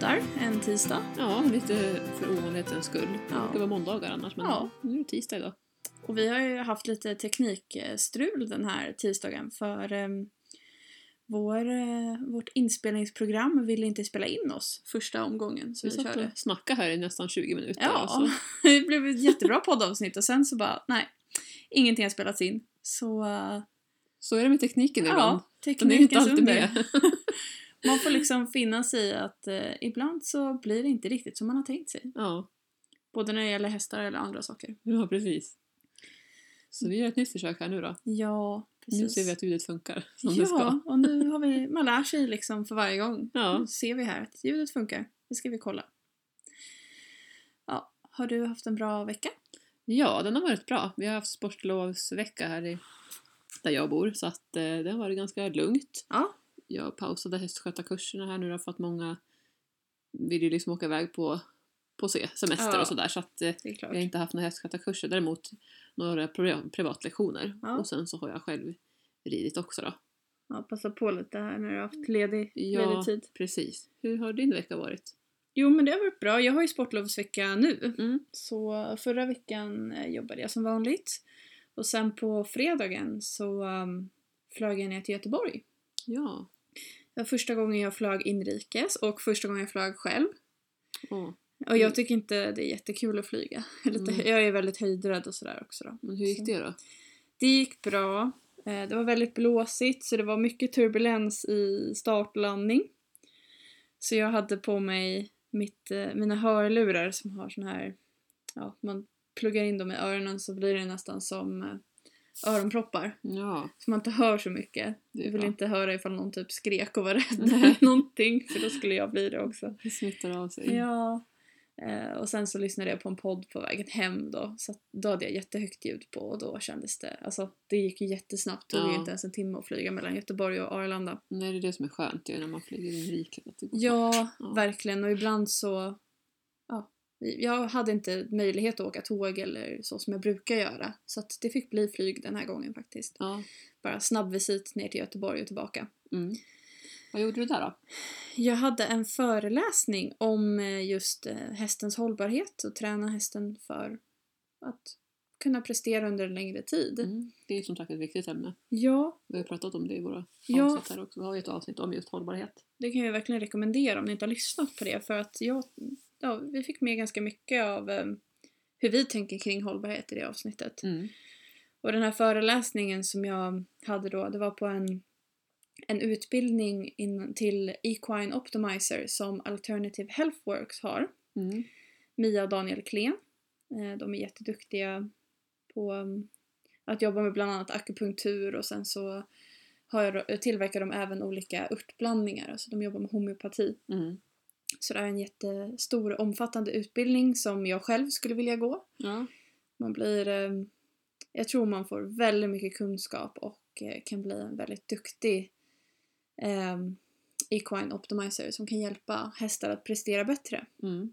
poddar en tisdag. Ja, lite för ovanlighetens skull. Det Ja. brukar vara måndagar annars men Ja. nu är det tisdag idag. Och vi har ju haft lite teknikstrul den här tisdagen för um, vår, eh, vårt inspelningsprogram ville inte spela in oss första omgången. Så Vi vi, satt körde. och snackade här i nästan 20 minuter. Ja, och så- det blev ett jättebra poddavsnitt och sen så bara, nej, ingenting har spelats in. Så uh, så är det med tekniken ibland. ja, Den är teknikens inte alltid under. med. Man får liksom finna sig i att eh, ibland så blir det inte riktigt som man har tänkt sig. ja, Både när det gäller hästar eller andra saker. ja, precis. Så vi gör ett nytt försök här nu då. Ja, precis. Nu ser vi att ljudet funkar som det ja, ska. och nu har vi, man lär sig liksom för varje gång. Ja. Nu ser vi här att ljudet funkar. Det ska vi kolla. Ja, har du haft en bra vecka? Ja, den har varit bra. Vi har haft sportlovsvecka här i, där jag bor så att eh, det har varit ganska lugnt. Ja. Jag pausade hästskötarkurserna här nu då för att många vill ju liksom åka iväg på, på se, semester Ja. och sådär så att eh, jag har inte haft några hästskötarkurser. Däremot några pri- privatlektioner. Ja. Och sen så har jag själv ridit också då. Ja, passa på lite här när du har haft ledig, Ja. ledig tid. Precis. Hur har din vecka varit? Jo, men det har varit bra. Jag har ju sportlovsvecka nu. Mm. Så förra veckan eh, jobbade jag som vanligt. Och sen på fredagen så um, flög jag ner till Göteborg. Ja. Var första gången jag flög inrikes och första gången jag flög själv. Åh. Och jag tycker inte det är jättekul att flyga. Jag är Lite, Mm. Jag är väldigt höjdrädd och sådär också då. Men hur gick det då? Det gick bra. Eh, Det var väldigt blåsigt så det var mycket turbulens i start och landning. Så jag hade på mig mitt, eh, mina hörlurar som har sån här, ja, man pluggar in dem i öronen så blir det nästan som eh, öronproppar. Ja. Så man inte hör så mycket. Jag vill bra. inte höra ifall någon typ skrek och var rädd eller någonting för då skulle jag bli det också. Det smittar av sig. Ja. Eh, och sen så lyssnade jag på en podd på vägen hem då. Så då hade jag jättehögt ljud på och då kändes det, alltså det gick ju jättesnabbt. Det tog ju inte ens en timme att flyga mellan Göteborg och Arlanda. Nej, det är det som är skönt ju när man flyger inrikes. Ja, Ja. verkligen. Och ibland så, ja. Jag hade inte möjlighet att åka tåg eller så som jag brukar göra. Så att det fick bli flyg den här gången faktiskt. Ja. Bara snabbvisit ner till Göteborg och tillbaka. Mm. Vad gjorde du där då? Jag hade en föreläsning om eh, just eh, hästens hållbarhet och träna hästen för att kunna prestera under en längre tid. Mm. Det är som sagt ett viktigt ämne. Ja, Vi har pratat om det i våra Ja. avsnitt här också. Vi har ju ett avsnitt om just hållbarhet. det kan jag verkligen rekommendera om ni inte har lyssnat på det för att jag, ja, vi fick med ganska mycket av eh, hur vi tänker kring hållbarhet i det avsnittet. Mm. Och den här föreläsningen som jag hade då, det var på en, en utbildning in, till Equine Optimizer som Alternative Healthworks har. Mm. Mia och Daniel Klen. Eh, De är jätteduktiga på um, att jobba med bland annat akupunktur och sen så har, tillverkar de även olika örtblandningar, alltså de jobbar med homeopati. Mm. Så det är en jättestor omfattande utbildning som jag själv skulle vilja gå. Ja. Man blir, eh, jag tror man får väldigt mycket kunskap och eh, kan bli en väldigt duktig eh, equine optimizer som kan hjälpa hästar att prestera bättre. Mm.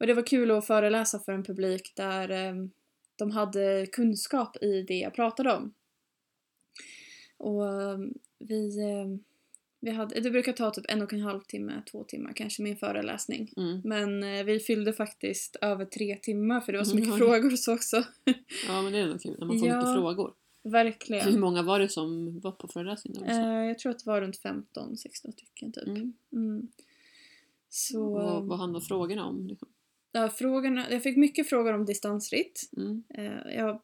Och det var kul att föreläsa för en publik där eh, de hade kunskap i det jag pratade om. Och eh, vi, eh, vi hade, det brukar ta typ en och en halv timme, två timmar kanske min föreläsning. Mm. Men eh, vi fyllde faktiskt över tre timmar för det var så mycket Oj. frågor så också. Ja, men det är nog kul när man får Ja. mycket frågor. Hur Verkligen. många var det som var på föreläsningen? Eh, jag tror att det var runt 15-16 stycken typ. Mm. Mm. Så Vad, vad handlar frågorna om? Liksom? ja, frågorna, jag fick mycket frågor om distansritt. Mm. Eh, jag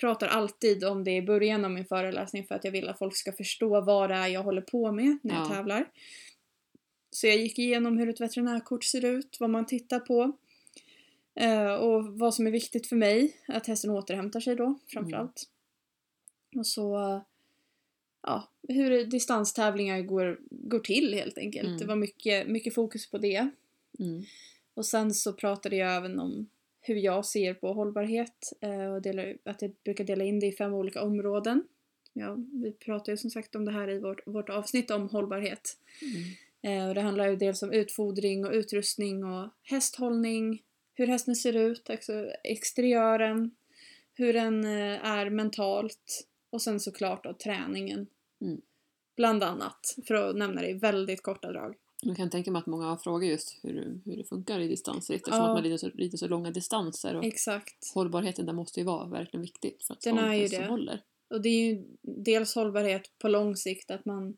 pratar alltid om det i början av min föreläsning för att jag vill att folk ska förstå vad det är jag håller på med när jag Ja. tävlar. Så jag gick igenom hur ett veterinärkort ser ut, vad man tittar på eh, och vad som är viktigt för mig, att hästen återhämtar sig då framförallt. Och så ja, hur distanstävlingar går, går till helt enkelt. Mm. Det var mycket, mycket fokus på det. Mm. Och sen så pratade jag även om hur jag ser på hållbarhet eh, och delar, att jag brukar dela in det i fem olika områden. Ja, vi pratar ju som sagt om det här i vårt, vårt avsnitt om hållbarhet. Mm. Eh, och det handlar ju dels om utfodring och utrustning och hästhållning, hur hästen ser ut, alltså exteriören, hur den eh, är mentalt och sen såklart då träningen. Mm. Bland annat, för att nämna det i väldigt korta drag. Jag kan tänka mig att många frågar just hur, hur det funkar i distansritt eftersom Ja. att man rider så, rider så långa distanser och Exakt. hållbarheten där måste ju vara verkligen viktigt för att Den är ju det. håller. Och det är ju dels hållbarhet på lång sikt, att man,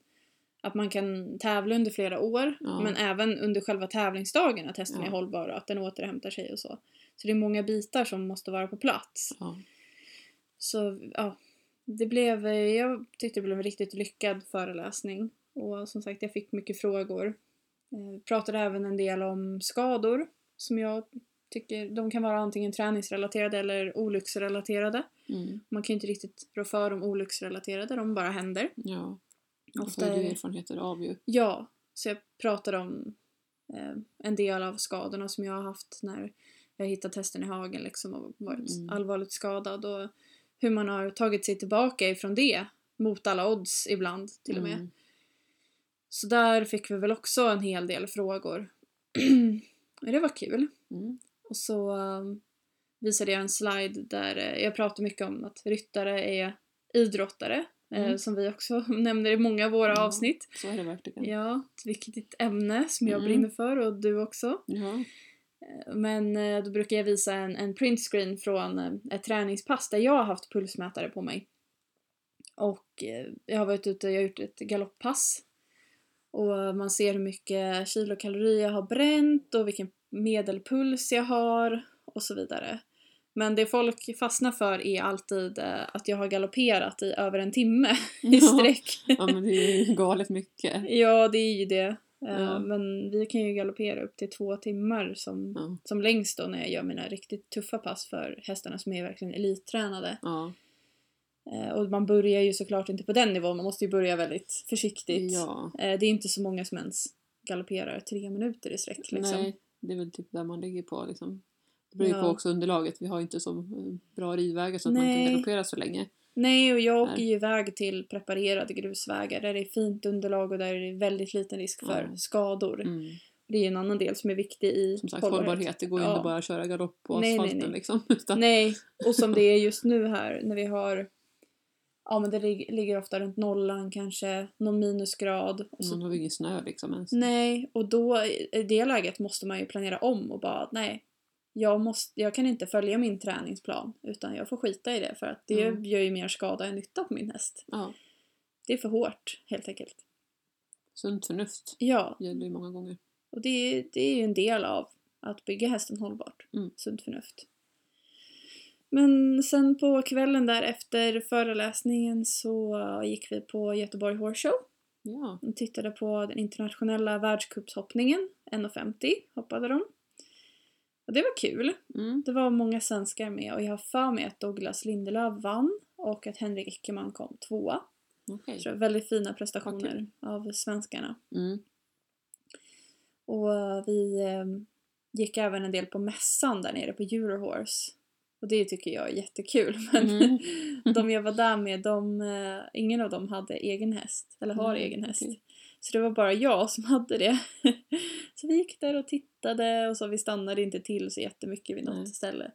att man kan tävla under flera år, Ja. men även under själva tävlingsdagen att hästen Ja. är hållbar och att den återhämtar sig och så. Så det är många bitar som måste vara på plats. Ja. Så ja, det blev, eh, jag tyckte det blev en riktigt lyckad föreläsning. Och som sagt, jag fick mycket frågor. Eh, pratade även en del om skador som jag tycker, de kan vara antingen träningsrelaterade eller olycksrelaterade. Mm. Man kan ju inte riktigt rå för de olycksrelaterade, de bara händer. ja. Ofta är du erfarenheter av ju. Ja, så jag pratade om eh, en del av skadorna som jag har haft när jag hittat hästen i hagen liksom och varit Mm. allvarligt skadad och hur man har tagit sig tillbaka ifrån det mot alla odds ibland till och med. Mm. Så där fick vi väl också en hel del frågor. Men det var kul. Mm. Och så um, visade jag en slide där eh, jag pratade mycket om att ryttare är idrottare. eh, Mm. som vi också nämner i många av våra Ja. avsnitt. Så är det verkligen. Ja, ett viktigt ämne som jag Mm. brinner för och du också. Ja. Men eh, då brukar jag visa en, en printscreen från ett träningspass där jag har haft pulsmätare på mig. Och jag har varit ute, jag har gjort ett galopppass. Och man ser hur mycket kilokalorier jag har bränt och vilken medelpuls jag har och så vidare. Men det folk fastnar för är alltid eh, att jag har galopperat i över en timme i Ja. sträck. ja, men det är ju galet mycket. Ja, det är ju det. Eh, Ja. Men vi kan ju galoppera upp till två timmar som, Ja. som längst då när jag gör mina riktigt tuffa pass för hästarna som är verkligen elittränade. Ja. Eh, Och man börjar ju såklart inte på den nivån, man måste ju börja väldigt försiktigt. ja. Eh, Det är inte så många som ens galopperar tre minuter i sträck liksom. Nej, det är väl typ där man ligger på liksom. Det beror ju Ja. på också underlaget. Vi har ju inte så eh, bra ridvägar så att man Nej. kan galoppera så länge. Nej, och jag åker Nej. ju iväg till preparerade grusvägar där det är fint underlag och där det är väldigt liten risk för Ja. skador. Mm. Det är ju en annan del som är viktig i Som sagt, hållbarhet. Det går ju Ja. inte bara att köra galopp på Nej, nej, asfalten nej. liksom. Utan, Nej, och som det är just nu här när vi har Ja men det lig- ligger ofta runt nollan kanske, någon minusgrad. Och så, Man har ingen snö liksom ens. nej, och då i det läget måste man ju planera om och bara nej. Jag, måste, jag kan inte följa min träningsplan utan jag får skita i det för att det Mm. gör ju mer skada än nytta på min häst. Ja, Det är för hårt helt enkelt. sunt förnuft Ja, gäller ju många gånger. och det, det är ju en del av att bygga hästen hållbart. Mm. Sunt förnuft. Men sen på kvällen där efter föreläsningen så gick vi på Göteborg Horse Show Ja, och tittade på den internationella världscupshoppningen. 1,50 hoppade de. Och det var kul. mm. Det var många svenskar med och jag har för mig att Douglas Lindelöf vann och att Henrik Eckermann kom tvåa. okej. Så väldigt fina prestationer av svenskarna. Mm. Och vi eh, gick även en del på mässan där nere på Eurohorse. Och det tycker jag är jättekul. Men Mm. de jag var där med, de, eh, ingen av dem hade egen häst. Eller har Nej, egen häst. Så det var bara jag som hade det. så vi gick där och tittade och så vi stannade inte till så jättemycket vid något Nej. ställe.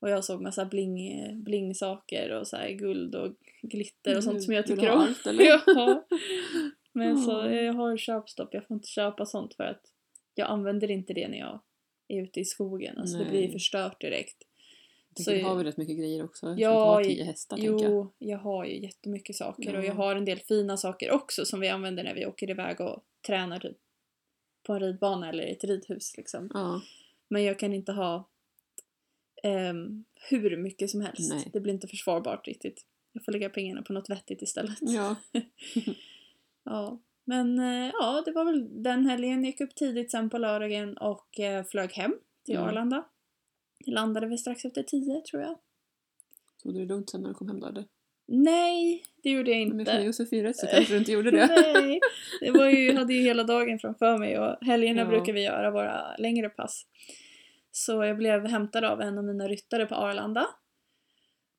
Och jag såg massa bling, bling-saker och så här guld och glitter och sånt som jag tycker om. allt, eller? ja. Men så Ja. jag har köpstopp, jag får inte köpa sånt för att jag använder inte det när jag är ute i skogen. Alltså det blir Nej. förstört direkt. Så- du har väl rätt mycket grejer också? Ja, har tio hästar tänker jag. Jo, jag har ju jättemycket saker och Ja. jag har en del fina saker också som vi använder när vi åker iväg och tränar typ på en ridbana eller i ett ridhus liksom. Ja, Men jag kan inte ha ehm, hur mycket som helst. Nej. Det blir inte försvarbart riktigt. Jag får lägga pengarna på något vettigt istället. ja. Ja, men eh, ja, det var väl den helgen. Jag gick upp tidigt sen på lördagen och eh, flög hem till Mm. Arlanda. Landade vi strax efter tio tror jag. Tog du det lugnt sen när du kom hem då eller? Nej, det gjorde jag Men eftersom inte. Josefin så kanske du inte gjorde det. Nej, det var ju, jag hade ju hela dagen framför mig och helgerna Ja. brukar vi göra våra längre pass. Så jag blev hämtad av en av mina ryttare på Arlanda.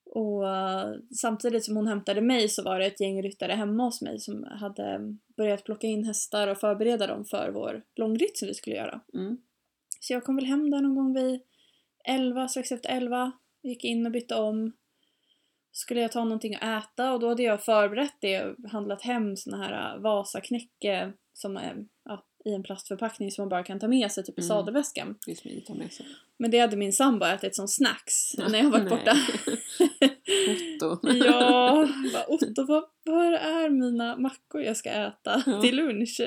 Och eh, samtidigt som hon hämtade mig så var det ett gäng ryttare hemma hos mig som hade börjat plocka in hästar och förbereda dem för vår långritt som vi skulle göra. Mm. Så jag kom väl hem där någon gång vid 11, strax efter 11. Gick in och bytte om. skulle jag ta någonting att äta och då hade jag förberett det och handlat hem såna här äh, Vasaknäcke som är ja, i en plastförpackning som man bara kan ta med sig typ i Mm. sadelväskan. Det är smidigt att ha med sig. Men det hade min sambo ätit som snacks när jag Nej. borta. Otto. Ja, bara, Otto, vad, vad är mina mackor jag ska äta Ja. till lunch?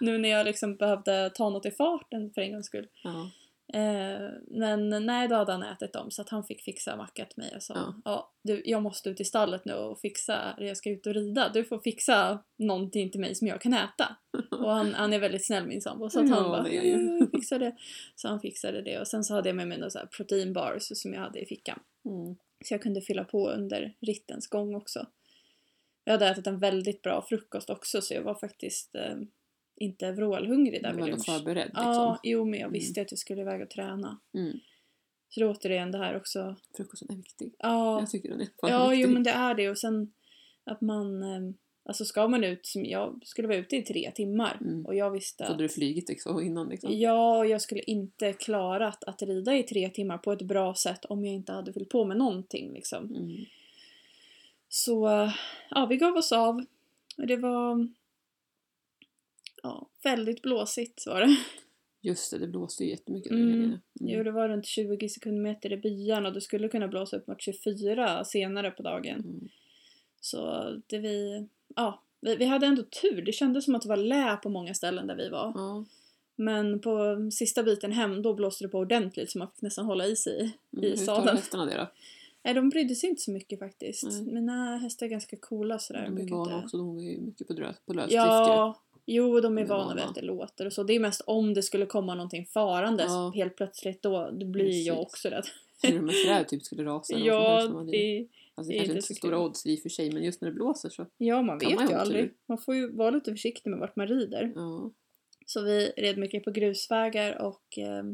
Nu när jag liksom behövde ta något i farten för en gångs skull. Ja. Eh, men nej, då hade han ätit dem så att han fick fixa macka till mig och sa Ja. ja. du, jag måste ut i stallet nu och fixa, jag ska ut och rida. Du får fixa någonting till mig som jag kan äta. Och han, han är väldigt snäll min sambo så att han Ja, bara det. "Ja, fixar det. Så han fixade det och sen så hade jag med mig några proteinbars som jag hade i fickan. Mm. Så jag kunde fylla på under rittens gång också. Jag hade ätit en väldigt bra frukost också så jag var faktiskt eh, inte vrålhungrig där Du vid var ändå lunch. förberedd liksom. Ja, jo men jag Mm. visste att jag skulle iväg och träna. Mm. Så det är återigen det här också. Frukosten är viktig. Ja, Jag tycker den är fan ja viktig. jo men det är det och sen att man eh, Alltså ska man ut, som jag skulle vara ute i tre timmar Mm. och jag visste Så att hade du flugit liksom innan liksom? Ja, och jag skulle inte klarat att rida i tre timmar på ett bra sätt om jag inte hade fyllt på med någonting liksom. Mm. Så ja, vi gav oss av. Och Det var ja, väldigt blåsigt var det. Just det, det blåste ju jättemycket. Mm. Mm. Jo, det var runt 20 sekundmeter i byarna och det skulle kunna blåsa upp mot 24 senare på dagen. Mm. Så det vi, ja, vi, vi hade ändå tur. Det kändes som att det var lä på många ställen där vi var. Ja. Men på sista biten hem då blåste det på ordentligt så man fick nästan hålla i sig. Mm. I Hur tar sadeln. hästarna det då? Nej, de brydde sig inte så mycket faktiskt. Nej. Mina hästar är ganska coola sådär. De är vana inte- också, de är ju mycket på, drö- på lösdrift ju. Ja, jo de är De vana vid att det låter och så. Det är mest om det skulle komma någonting farandes Ja. helt plötsligt då, då blir jag Precis. också rädd. Till och med träd typ skulle rasa. Ja, när man- det, Alltså, det det är kanske inte så stora odds i och för sig men just när det blåser så ja man vet man ju aldrig. Man får ju vara lite försiktig med vart man rider. ja. Så vi red mycket på grusvägar och eh,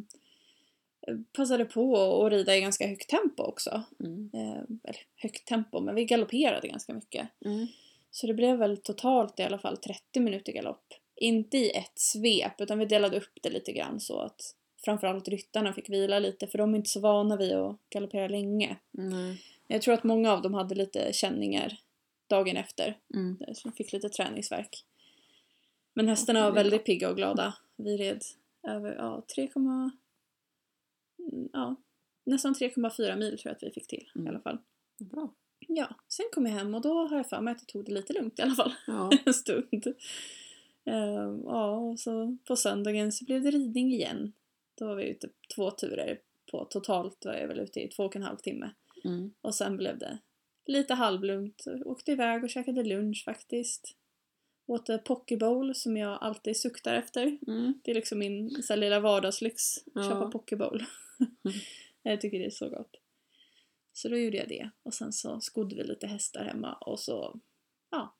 passade på att rida i ganska högt tempo också. Mm. Eh, eller högt tempo, men vi galopperade ganska mycket. Mm. Så det blev väl totalt i alla fall 30 minuter galopp. Inte i ett svep, utan vi delade upp det lite grann så att framförallt ryttarna fick vila lite, för de är inte så vana vid att galoppera länge. Nej. Jag tror att många av dem hade lite känningar dagen efter, Mm. så de fick lite träningsverk. Men hästarna var väldigt pigga och glada. Vi red över ja, 3, mm, ja, nästan 3,4 mil tror jag att vi fick till i Mm. alla fall. Bra. Ja, sen kom jag hem och då har jag för mig att jag tog det lite lugnt i alla fall. Ja. en stund. Ehm, ja, och så på söndagen så blev det ridning igen. Då var vi ute två turer på totalt var jag väl ute i två och en halv timme. Mm. Och sen blev det lite halvlugnt. Åkte iväg och käkade lunch faktiskt. Åt poke bowl som jag alltid suktar efter. Mm. Det är liksom min så lilla vardagslyx. Ja. Köpa poke bowl. Mm. jag tycker det är så gott. Så då gjorde jag det. Och sen så skodde vi lite hästar hemma och så ja,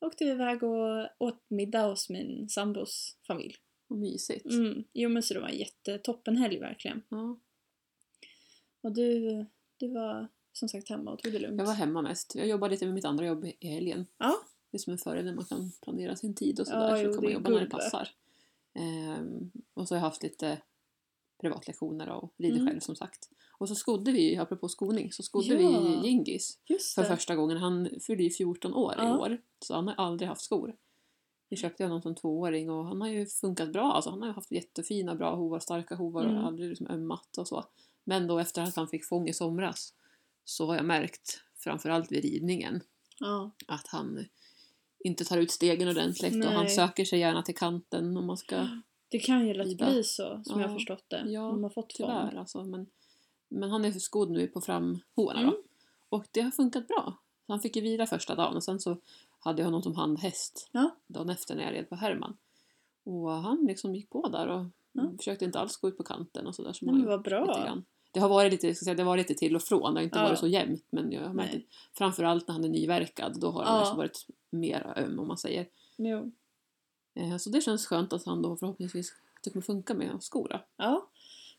åkte vi iväg och åt middag hos min sambos familj. Vad mysigt. Mm. Jo men så det var en jättetoppenhelg verkligen. Ja. Och du, du var som sagt hemma och tog det lugnt. Jag var hemma mest. Jag jobbade lite med mitt andra jobb i helgen. Ja. Det är som en fördel när man kan planera sin tid och Ja, sådär. jo, så kan det man jobba när det passar. Ehm, och så har jag haft lite privatlektioner och rider Mm. själv som sagt. Och så skodde vi, apropå skoning, så skodde Ja. vi Gingis för första gången. Han fyllde ju 14 år i Ja. år. Så han har aldrig haft skor. Vi köpte honom som tvååring och han har ju funkat bra. Alltså han har ju haft jättefina, bra hovar, starka hovar Mm. och aldrig liksom ömmat och så. Men då efter att han fick fång i somras så har jag märkt, framförallt vid ridningen, Ja. att han inte tar ut stegen ordentligt och han Nej. söker sig gärna till kanten om man ska, Det kan ju lätt Ida. bli så, som jag har Ja. förstått det. Ja, Om man fått tyvärr fång. alltså. Men, men han är för skodd nu på framhovarna Mm. Och det har funkat bra. Han fick ju vila första dagen och sen så hade jag honom som handhäst Ja. dagen efter när jag red på Herman. Och han liksom gick på där och Ja. försökte inte alls gå ut på kanten och sådär. som Nej, han men vad bra. Det har varit lite, ska säga, det har varit lite till och från, det har inte Ja. varit så jämnt men jag har märkt framförallt när han är nyverkad då har han Ja. kanske varit mer öm om man säger. Jo. Eh, Så det känns skönt att han då förhoppningsvis att det kommer funka med skor. Ja.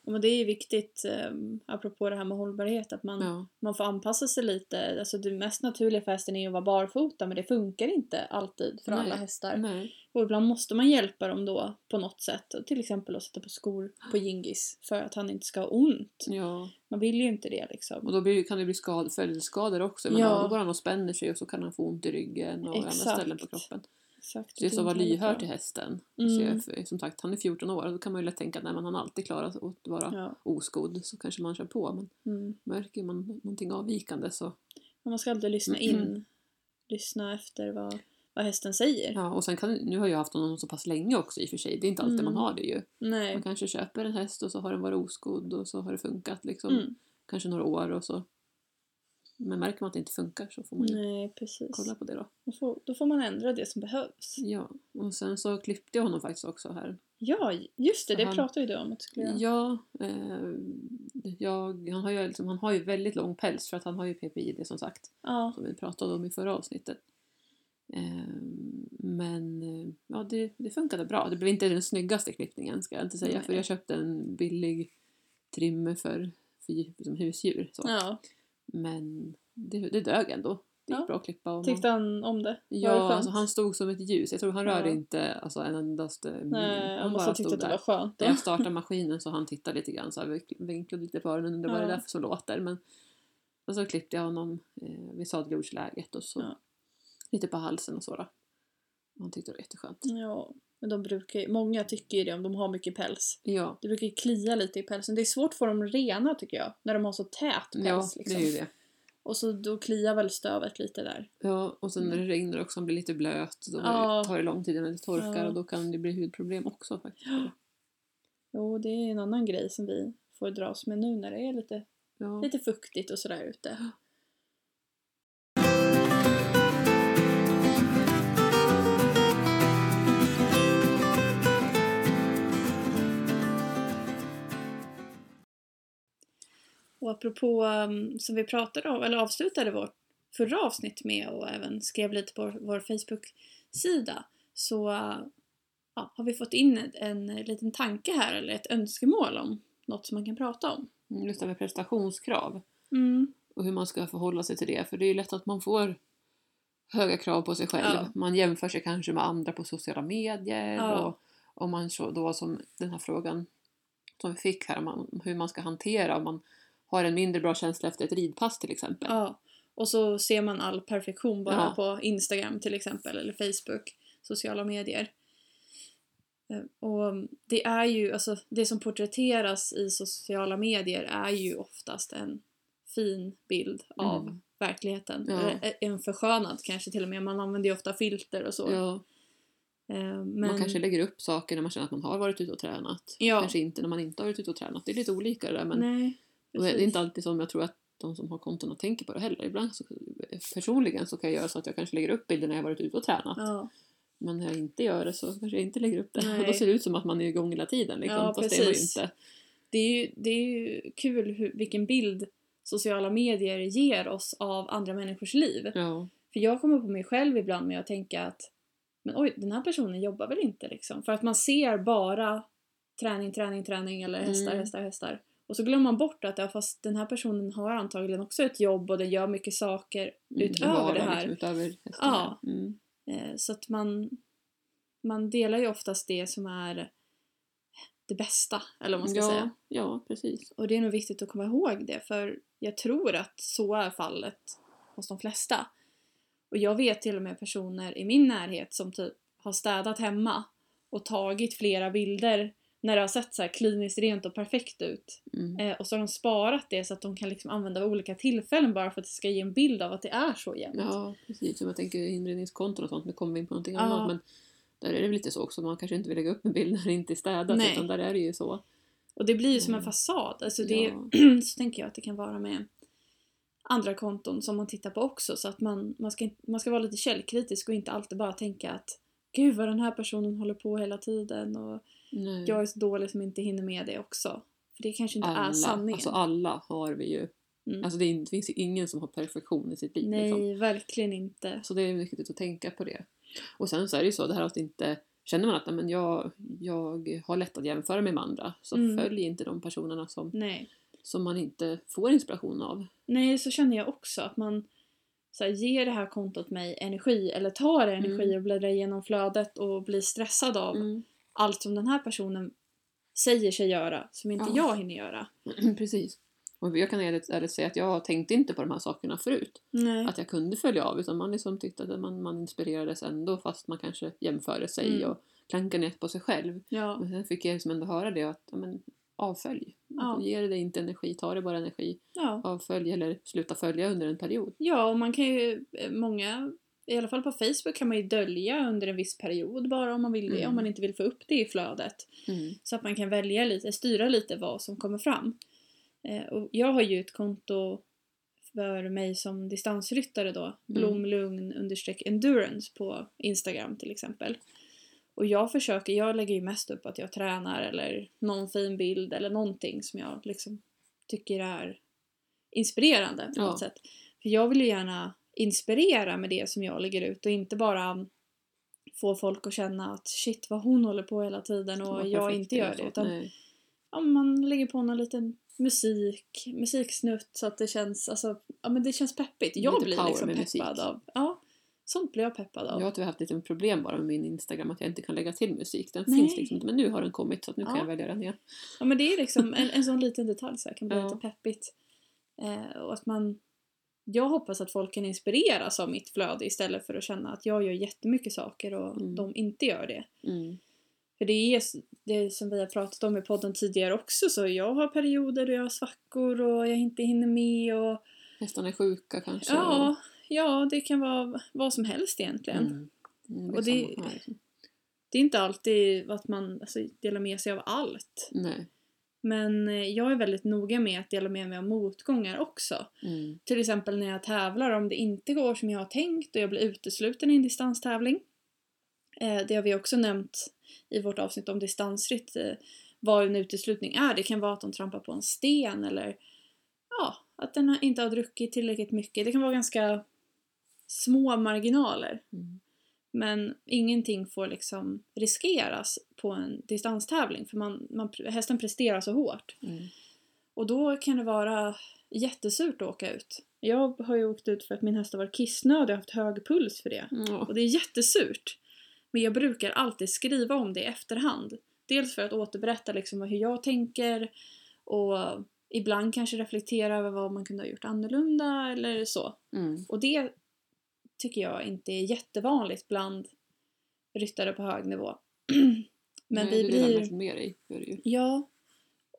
men det är viktigt, eh, apropå det här med hållbarhet, att man, Ja. man får anpassa sig lite. Alltså det mest naturliga för hästen är ju att vara barfota, men det funkar inte alltid för Nej. alla hästar. Nej. Och ibland måste man hjälpa dem då på något sätt. Till exempel att sätta på skor på Gingis för att han inte ska ha ont. Ja. Man vill ju inte det liksom. Och då blir, kan det bli skad, följdskador också. Men Ja. Då går han och spänner sig och så kan han få ont i ryggen och andra Exakt. ställen på kroppen. Exakt. Så det är så att vara lyhörd till hästen. Mm. Alltså, för, som sagt, han är 14 år och då kan man ju lätt tänka att nej, men han har alltid klarat att vara Ja. oskodd. Så kanske man kör på. Men Mm. märker man någonting avvikande så... Men Man ska alltid lyssna in. Lyssna efter vad, vad hästen säger. Ja, och sen kan, nu har jag haft honom så pass länge också i och för sig. Det är inte alltid Mm. man har det ju. Nej. Man kanske köper en häst och så har den varit oskodd och så har det funkat liksom. Mm. Kanske några år och så. Men märker man att det inte funkar så får man ju Nej, precis. kolla på det då. Då får, då får man ändra det som behövs. Ja, och sen så klippte jag honom faktiskt också här. Ja, just det. Så Det han- pratade ju du om att skulle göra. Ja, eh, jag, han, har ju liksom, han har ju väldigt lång päls för att han har ju PPID som sagt. Ja. Som vi pratade om i förra avsnittet. Eh, men eh, ja, det, det funkade bra. Det blev inte den snyggaste klippningen ska jag inte säga. För Nej. jag köpte en billig trimmer för, för som husdjur. Så. ja. Men det, det dög ändå. Det gick Ja. bra att klippa. Och Tyckte han om det? Var det Ja, skönt? alltså han stod som ett ljus. Jag tror han rörde Ja. inte alltså, en endaste min. Nej, han tyckt stod att det där. var skönt. När Då. jag startade maskinen så han tittade lite grann så här, vinklade lite på öronen undrar vad Ja. det där för så låter. Men, och så klippte jag honom eh, vid sadelgjordsläget och så Ja. lite på halsen och så då. Han tyckte det var jätteskönt. Ja, men de brukar många tycker ju det om de har mycket päls. Ja, Det brukar ju klia lite i pälsen. Det är svårt att få dem rena tycker jag. När de har så tät päls. ja liksom. det är ju det. Och så då kliar väl stövet lite där. Ja, och sen när det regnar också, han blir lite blöt. Då Mm. Ja. tar det lång tid innan det torkar Ja. och då kan det bli hudproblem också faktiskt. Ja. Jo, det är en annan grej som vi får dras med nu när det är lite, lite fuktigt och sådär ute. Och apropå um, som vi pratade om, eller avslutade vårt förra avsnitt med och även skrev lite på vår Facebook-sida så uh, ja, har vi fått in en, en liten tanke här eller ett önskemål om något som man kan prata om. Mm, Just det här med prestationskrav. Mm. och hur man ska förhålla sig till det. För det är ju lätt att man får höga krav på sig själv. Ja. Man jämför sig kanske med andra på sociala medier. Ja. Och om man så då som den här frågan som vi fick här, om man, hur man ska hantera om man har en mindre bra känsla efter ett ridpass till exempel. Ja. Och så ser man all perfektion bara Ja. på Instagram till exempel eller Facebook, sociala medier. Eh, Och det är ju, alltså det som porträtteras i sociala medier är ju oftast en fin bild av Mm. verkligheten. Ja. Eller en förskönad kanske till och med. Man använder ju ofta filter och så. Ja, Eh, Men, Man kanske lägger upp saker när man känner att man har varit ute och tränat. Ja. Kanske inte när man inte har varit ute och tränat. Det är lite olika det där. Men Nej, och det är precis. inte alltid som jag tror att de som har konton tänker på det heller. Ibland så, personligen så kan jag göra så att jag kanske lägger upp bilder när jag varit ute och tränat. Ja, Men när jag inte gör det så kanske jag inte lägger upp det. Nej. Och då ser det ut som att man är igång hela tiden. Liksom. Ja, Fast det är man ju precis. inte. det är ju, det är ju kul hur, vilken bild sociala medier ger oss av andra människors liv. Ja. För jag kommer på mig själv ibland med att tänka att men oj, den här personen jobbar väl inte liksom. För att man ser bara träning, träning, träning eller hästar, Mm. hästar, hästar. Och så glömmer man bort att ja, fast den här personen har antagligen också ett jobb och den gör mycket saker Mm, utöver det här. Liksom, utöver. Ja. Mm. Eh, Så att man, man delar ju oftast det som är det bästa, eller vad man ska ja, säga. ja, precis. Och det är nog viktigt att komma ihåg det, för jag tror att så är fallet hos de flesta. Och jag vet till och med personer i min närhet som typ har städat hemma och tagit flera bilder när det har sett så här kliniskt rent och perfekt ut. Mm. Eh, och så har de sparat det så att de kan liksom använda vid olika tillfällen bara för att det ska ge en bild av att det är så jämnt. Ja, precis. Som jag tänker inredningskonton och sånt. Nu kommer vi in på någonting Ja. annat. Men där är det väl lite så också. Man kanske inte vill lägga upp en bild när det inte är städat. Nej. Utan där är det ju så. Och det blir ju som en Mm. fasad. Alltså det, Ja. så tänker jag att det kan vara med andra konton som man tittar på också. Så att man, man, ska, man ska vara lite källkritisk och inte alltid bara tänka att Gud vad den här personen håller på hela tiden och Nej. jag är så dålig som inte hinner med det också. För det kanske inte är alla, sanningen. alltså alla har vi ju. Mm. Alltså det, är, det finns ju ingen som har perfektion i sitt liv. Nej, Liksom. verkligen inte. Så det är viktigt att tänka på det. Och sen så är det ju så, det här att inte känner man att "Nej, men jag, jag har lätt att jämföra mig med andra så Mm. följ inte de personerna som, Nej. som man inte får inspiration av. Nej, så känner jag också. Att man så här, ger det här kontot mig energi eller tar energi Mm. och bläddrar igenom flödet och blir stressad av Mm. Allt som den här personen säger sig göra som inte Ja. jag hinner göra. Precis. Och jag kan ärligt, ärligt säga att jag tänkte inte på de här sakerna förut. Nej. Att jag kunde följa av utan man liksom tyckte att man, man inspirerades ändå fast man kanske jämförde sig Mm. och klankade ner på sig själv. Ja. Men sen fick jag liksom ändå höra det att ja, men, avfölj. Ja. Ge dig inte energi, ta det bara energi. Ja. Avfölj eller sluta följa under en period. ja, och man kan ju, eh, många, i alla fall på Facebook kan man ju dölja under en viss period bara om man vill det, Mm. om man inte vill få upp det i flödet. Mm. Så att man kan välja lite, styra lite vad som kommer fram. Eh, och jag har ju ett konto för mig som distansryttare då, blomlugn understreck endurance på Instagram till exempel. Och jag försöker, jag lägger ju mest upp att jag tränar eller någon fin bild eller någonting som jag liksom tycker är inspirerande på Ja. något sätt. För jag vill ju gärna inspirera med det som jag lägger ut och inte bara få folk att känna att shit vad hon håller på hela tiden och jag inte gör det. Utan Nej. ja, man lägger på någon liten musik, musiksnutt så att det känns, alltså, ja men det känns peppigt. Jag Lite blir liksom peppad musik. av, ja, sånt blir jag peppad av. Jag har tyvärr haft lite problem bara med min Instagram att jag inte kan lägga till musik. Den Nej. finns liksom inte men nu har den kommit så att nu kan Ja. jag välja den igen. Ja men det är liksom en, en sån liten detalj så här, kan bli Ja. lite peppigt. Eh, och att man, jag hoppas att folk kan inspireras av mitt flöde istället för att känna att jag gör jättemycket saker och Mm. de inte gör det. Mm. För det är det som vi har pratat om i podden tidigare också så jag har perioder då jag har svackor och jag inte hinner med och Hästarna är sjuka kanske. Ja, ja, det kan vara vad som helst och, egentligen. mm. Mm, Och det det- liksom. Det är inte alltid att man alltså, delar med sig av allt. Nej. Men eh, jag är väldigt noga med att dela med mig av motgångar också. Mm. Till exempel när jag tävlar, om det inte går som jag har tänkt och jag blir utesluten i en distanstävling. Eh, det har vi också nämnt i vårt avsnitt om distansritt. Eh, vad en uteslutning är. Det kan vara att de trampar på en sten eller ja, att den inte har druckit tillräckligt mycket. Det kan vara ganska små marginaler. Mm. Men ingenting får liksom riskeras på en distanstävling för man, man, hästen presterar så hårt. Mm. Och då kan det vara jättesurt att åka ut. Jag har ju åkt ut för att min häst har varit kissnödig och haft hög puls för det. Ja. Och det är jättesurt. Men jag brukar alltid skriva om det i efterhand. Dels för att återberätta liksom hur jag tänker och ibland kanske reflektera över vad man kunde ha gjort annorlunda eller så. Mm. Och det tycker jag inte är jättevanligt bland ryttare på hög nivå. Men Nej, vi delar blir... verkligen med dig. Det är ju Ja.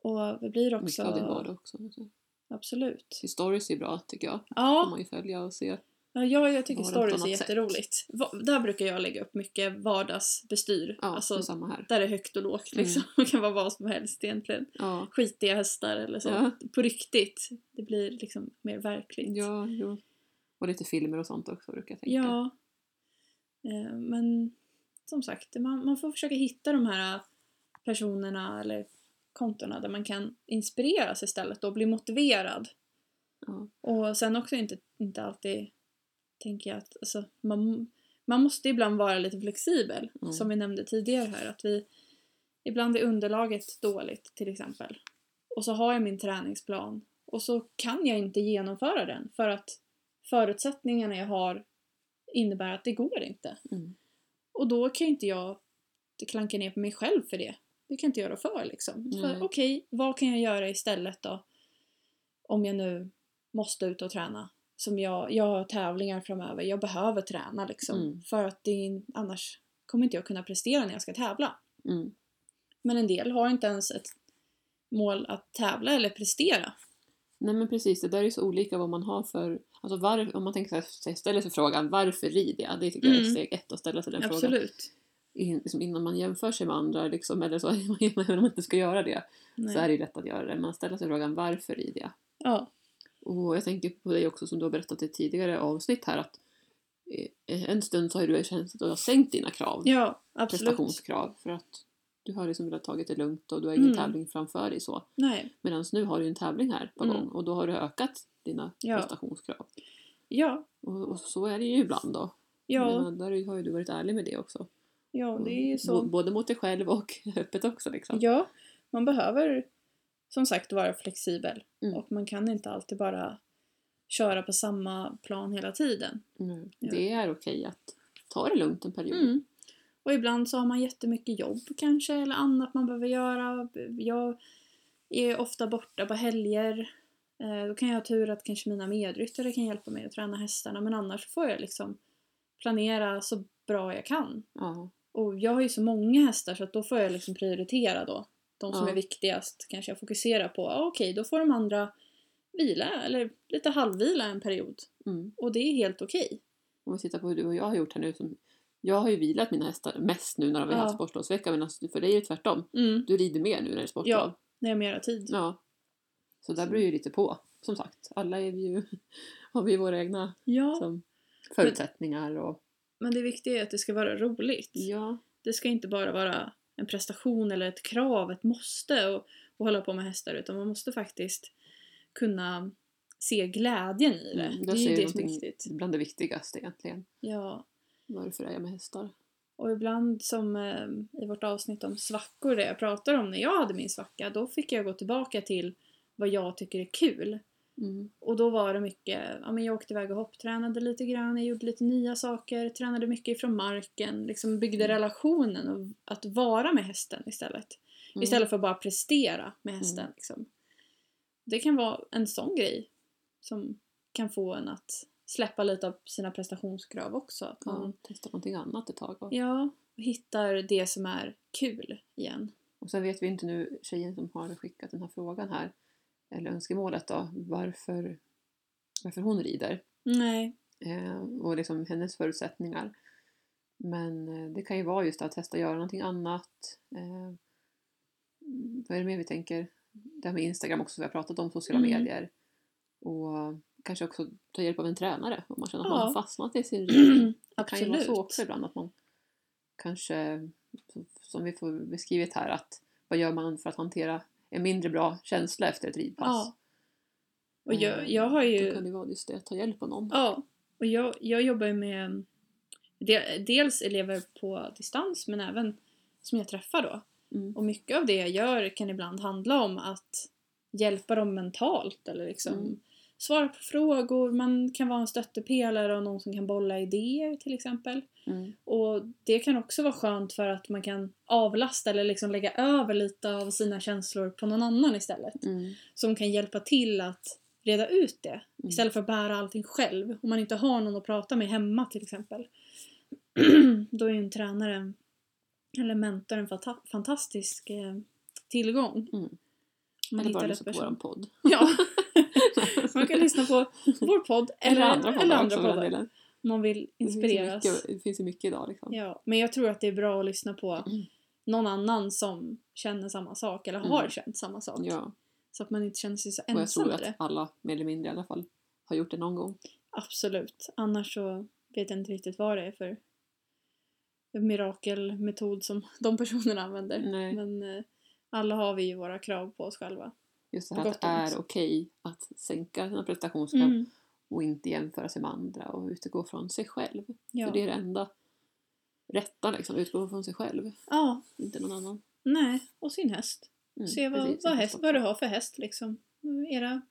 Och vi blir mycket av din också... vardag också. Så. Absolut. Stories är bra tycker jag. kan Ja, man ju följa och se. ja jag, jag tycker stories är sätt. jätteroligt. Va- Där brukar jag lägga upp mycket vardagsbestyr. Ja, alltså, det samma här. där det är högt och lågt liksom. Det kan vara vad som helst egentligen. Ja, Skitiga hästar eller så. Ja. På riktigt. Det blir liksom mer verkligt. ja, jo. Och lite filmer och sånt också brukar jag tänka. Ja. Eh, Men som sagt, man, man får försöka hitta de här personerna eller kontona där man kan inspireras istället och bli motiverad. Ja. Och sen också inte, inte alltid tänker jag att alltså, man, man måste ibland vara lite flexibel. Mm. Som vi nämnde tidigare här. Att vi, ibland är underlaget dåligt till exempel. Och så har jag min träningsplan. Och så kan jag inte genomföra den för att förutsättningarna jag har innebär att det går inte. Mm. Och då kan inte jag klanka ner på mig själv för det. Det kan jag inte göra för liksom. För okej, vad kan jag göra istället då? Om jag nu måste ut och träna. Som jag, jag har tävlingar framöver, jag behöver träna liksom. Mm. För att det, annars kommer inte jag kunna prestera när jag ska tävla. Mm. Men en del har inte ens ett mål att tävla eller prestera. Nej men precis, det där är så olika vad man har för... Alltså var, om man tänker sig, ställer sig frågan varför rider jag? Det tycker jag är Mm. steg ett att ställa sig den frågan. Absolut. In, liksom innan man jämför sig med andra liksom, eller så, även om man inte ska göra det, Nej. så är det ju lätt att göra det. Man ställer sig frågan varför rider jag? Ja. Och jag tänker på dig också som du har berättat i tidigare avsnitt här att eh, en stund så har du känt att du har sänkt dina krav, ja, absolut. prestationskrav, för att du har liksom velat tagit det lugnt och du har ingen Mm. tävling framför dig så. Nej. Medan nu har du en tävling här på Mm. gång och då har du ökat dina Ja. prestationskrav. Ja. Och, och så är det ju ibland då. Ja. Menar, där har ju du varit ärlig med det också. Ja, det är ju så. Både mot dig själv och öppet också liksom. Ja, man behöver som sagt vara flexibel. Mm. Och man kan inte alltid bara köra på samma plan hela tiden. Mm. Ja. Det är okej att ta det lugnt en period. Mm. Och ibland så har man jättemycket jobb kanske eller annat man behöver göra. Jag är ofta borta på helger. Eh, Då kan jag ha tur att kanske mina medryttare kan hjälpa mig att träna hästarna men annars får jag liksom planera så bra jag kan. Ja. Och jag har ju så många hästar så då får jag liksom prioritera då. De som Ja. är viktigast kanske jag fokuserar på. Ja, Okej, då får de andra vila eller lite halvvila en period. Mm. Och det är helt okej. Om vi tittar på hur du och jag har gjort här nu. Som, jag har ju vilat mina hästar mest nu när vi har Ja. haft sportlovsvecka medan för dig är det tvärtom. Mm. Du rider mer nu när det är sportlov. Ja. När jag har mera tid. Ja. Så där beror ju lite på. Som sagt, alla är vi ju, har vi våra egna Ja, som, förutsättningar och men det viktiga är att det ska vara roligt. ja. Det ska inte bara vara en prestation eller ett krav, ett måste och, och hålla på med hästar utan man måste faktiskt kunna se glädjen i det. Mm, det är ju det som är viktigt. Bland det viktigaste egentligen. Ja. Varför är jag med hästar? Och ibland som eh, i vårt avsnitt om svackor, det jag pratar om när jag hade min svacka, då fick jag gå tillbaka till vad jag tycker är kul. Mm. Och då var det mycket, ja men jag åkte iväg och hopptränade lite grann, jag gjorde lite nya saker, tränade mycket ifrån marken, liksom byggde Mm. relationen och att vara med hästen istället. Mm. Istället för att bara prestera med hästen. Mm. Liksom. Det kan vara en sån grej som kan få en att släppa lite av sina prestationskrav också. Att man, Ja, testa någonting annat ett tag. Och, ja, och hittar det som är kul igen. och sen vet vi inte nu, tjejen som har skickat den här frågan här, eller önskemålet då, varför, varför hon rider. Nej. Eh, och liksom hennes förutsättningar. Men eh, det kan ju vara just att testa göra någonting annat. Eh, vad är det mer vi tänker? Det här med Instagram också, vi har pratat om sociala Mm. medier. Och kanske också ta hjälp av en tränare om man känner att Ja. man har fastnat i sin ridning. Det kan ju vara så också ibland att man kanske, som vi får beskrivet här, att vad gör man för att hantera en mindre bra känsla efter ett ridpass? Ja. Och jag, Eh, jag har Då ju... kan det vara just det, att ta hjälp av någon. Ja, och jag, jag jobbar ju med de- dels elever på distans men även som jag träffar då. Mm. Och mycket av det jag gör kan ibland handla om att hjälpa dem mentalt eller liksom Mm. Svara på frågor. Man kan vara en stöttepelare och någon som kan bolla idéer till exempel. Mm. Och det kan också vara skönt för att man kan avlasta eller liksom lägga över lite av sina känslor på någon annan istället. Mm. Som kan hjälpa till att reda ut det. Mm. Istället för att bära allting själv. Om man inte har någon att prata med hemma till exempel. Då är ju en tränare eller mentor en fanta- fantastisk eh, tillgång. Mm. Man Eller bara lyssna på vår podd. Ja, man kan lyssna på vår podd eller, Eller andra poddar eller andra poddar. man vill Det finns inspireras. mycket- Det finns ju mycket idag liksom. Ja, men jag tror att det är bra att lyssna på Mm. någon annan som känner samma sak eller har Mm. känt samma sak. Ja, Så att man inte känner sig så och jag ensam tror att alla, mer eller mindre i alla fall, har gjort det någon gång. Absolut. Annars så vet jag inte riktigt vad det är för mirakelmetod som de personerna använder. Nej. Men eh, alla har vi ju våra krav på oss själva. Just det här att det är okej att sänka sina prestationskrav Mm. och inte jämföra sig med andra och utgå från sig själv. Ja. För det är det enda rätta liksom, utgå från sig själv, ja, inte någon annan. nej. Och sin häst. Mm, Se vad, precis, vad, häst, vad du har för häst liksom. Era...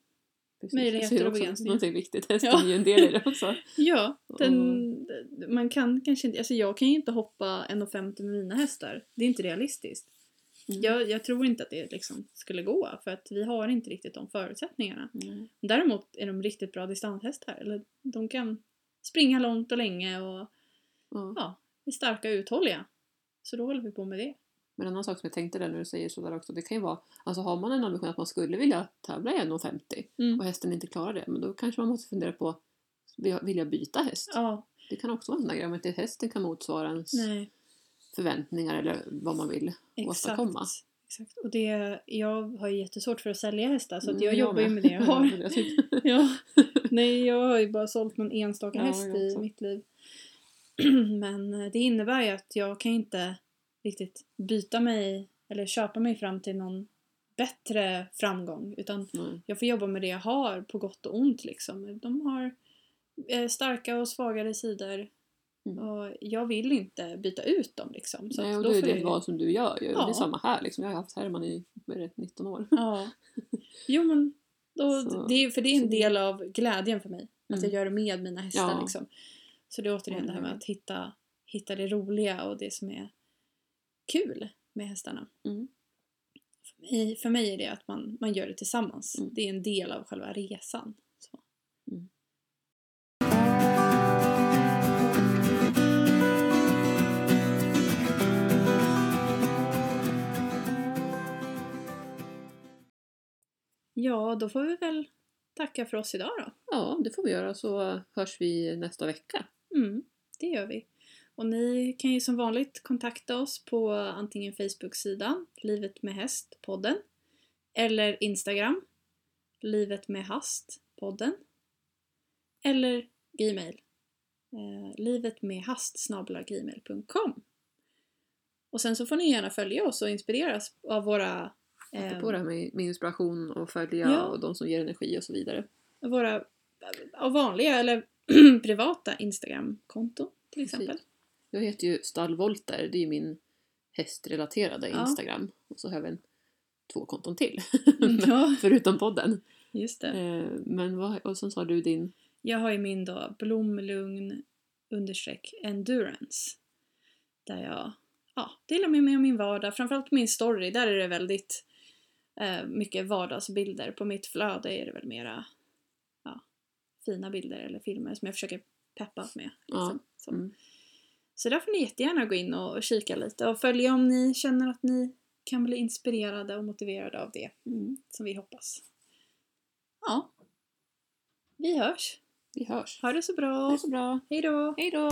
Precis, möjligheter och begränsningar. Någonting viktigt, hästen Ja. är ju en del i det också. Ja, den, man kan kanske inte... Alltså jag kan ju inte hoppa 1,50 med mina hästar. Det är inte realistiskt. Mm. Jag, jag tror inte att det liksom skulle gå för att vi har inte riktigt de förutsättningarna. Mm. Däremot är de riktigt bra distanshästar. Eller de kan springa långt och länge och Ja. ja, är starka och uthålliga. Så då håller vi på med det. Men en annan sak som jag tänkte där när du säger sådär också, det kan ju vara, alltså har man en ambition att man skulle vilja tävla i 1,50 Mm. och hästen inte klarar det, men då kanske man måste fundera på, vill jag- vill jag byta häst? Ja, Det kan också vara en sån där grej, om inte hästen kan motsvara ens nej, förväntningar eller vad man vill exakt. åstadkomma. Exakt. Och det, jag har ju jättesvårt för att sälja hästar så Mm, jag jobbar ju med. det jag har. jag ja. Nej, jag har ju bara sålt någon enstaka Ja, häst jag i mitt liv. Men eh, det innebär ju att jag kan inte riktigt byta mig eller köpa mig fram till någon bättre framgång utan Nej. jag får jobba med det jag har på gott och ont liksom. De har eh, starka och svagare sidor. Mm. Och jag vill inte byta ut dem liksom. Så Nej, att och då då är det ett val som du gör ju. Ja. Det är samma här liksom. Jag har haft Herman i det, 19 år. Ja. Jo men, då, Så- det är, för det är en det- del av glädjen för mig. Att Mm. jag gör det med mina hästar Ja. liksom. Så det är återigen det här med Mm. att hitta, hitta det roliga och det som är kul med hästarna. Mm. För mig, för mig är det att man, man gör det tillsammans. Mm. Det är en del av själva resan. Ja, då får vi väl tacka för oss idag då. Ja, det får vi göra så hörs vi nästa vecka. Mm, det gör vi. Och ni kan ju som vanligt kontakta oss på antingen Facebook-sidan Livet med häst podden eller Instagram Livet med hast podden eller Gmail eh, livet med hast gmail.com Och sen så får ni gärna följa oss och inspireras av våra eh, På det här med, med inspiration och följa Ja. och de som ger energi och så vidare. våra vanliga eller privata Instagram-konton till Precis. exempel. Jag heter ju Stallvolter, det är ju min hästrelaterade Ja. Instagram. Och så har jag även två konton till. Ja, Förutom podden. just det. Eh, men vad, och sen sa du din... Jag har ju min då blomlugn understreck endurance. Där jag ja, delar med mig av min vardag, framförallt min story. Där är det väldigt eh, mycket vardagsbilder. På mitt flöde är det väl mera ja, fina bilder eller filmer som jag försöker peppa med. Liksom. Så. Mm. så där får ni jättegärna gå in och kika lite och följa om ni känner att ni kan bli inspirerade och motiverade av det Mm. som vi hoppas. Ja. Vi hörs. Vi hörs. Ha det så bra. Ha det så bra. Hej då. Hej då!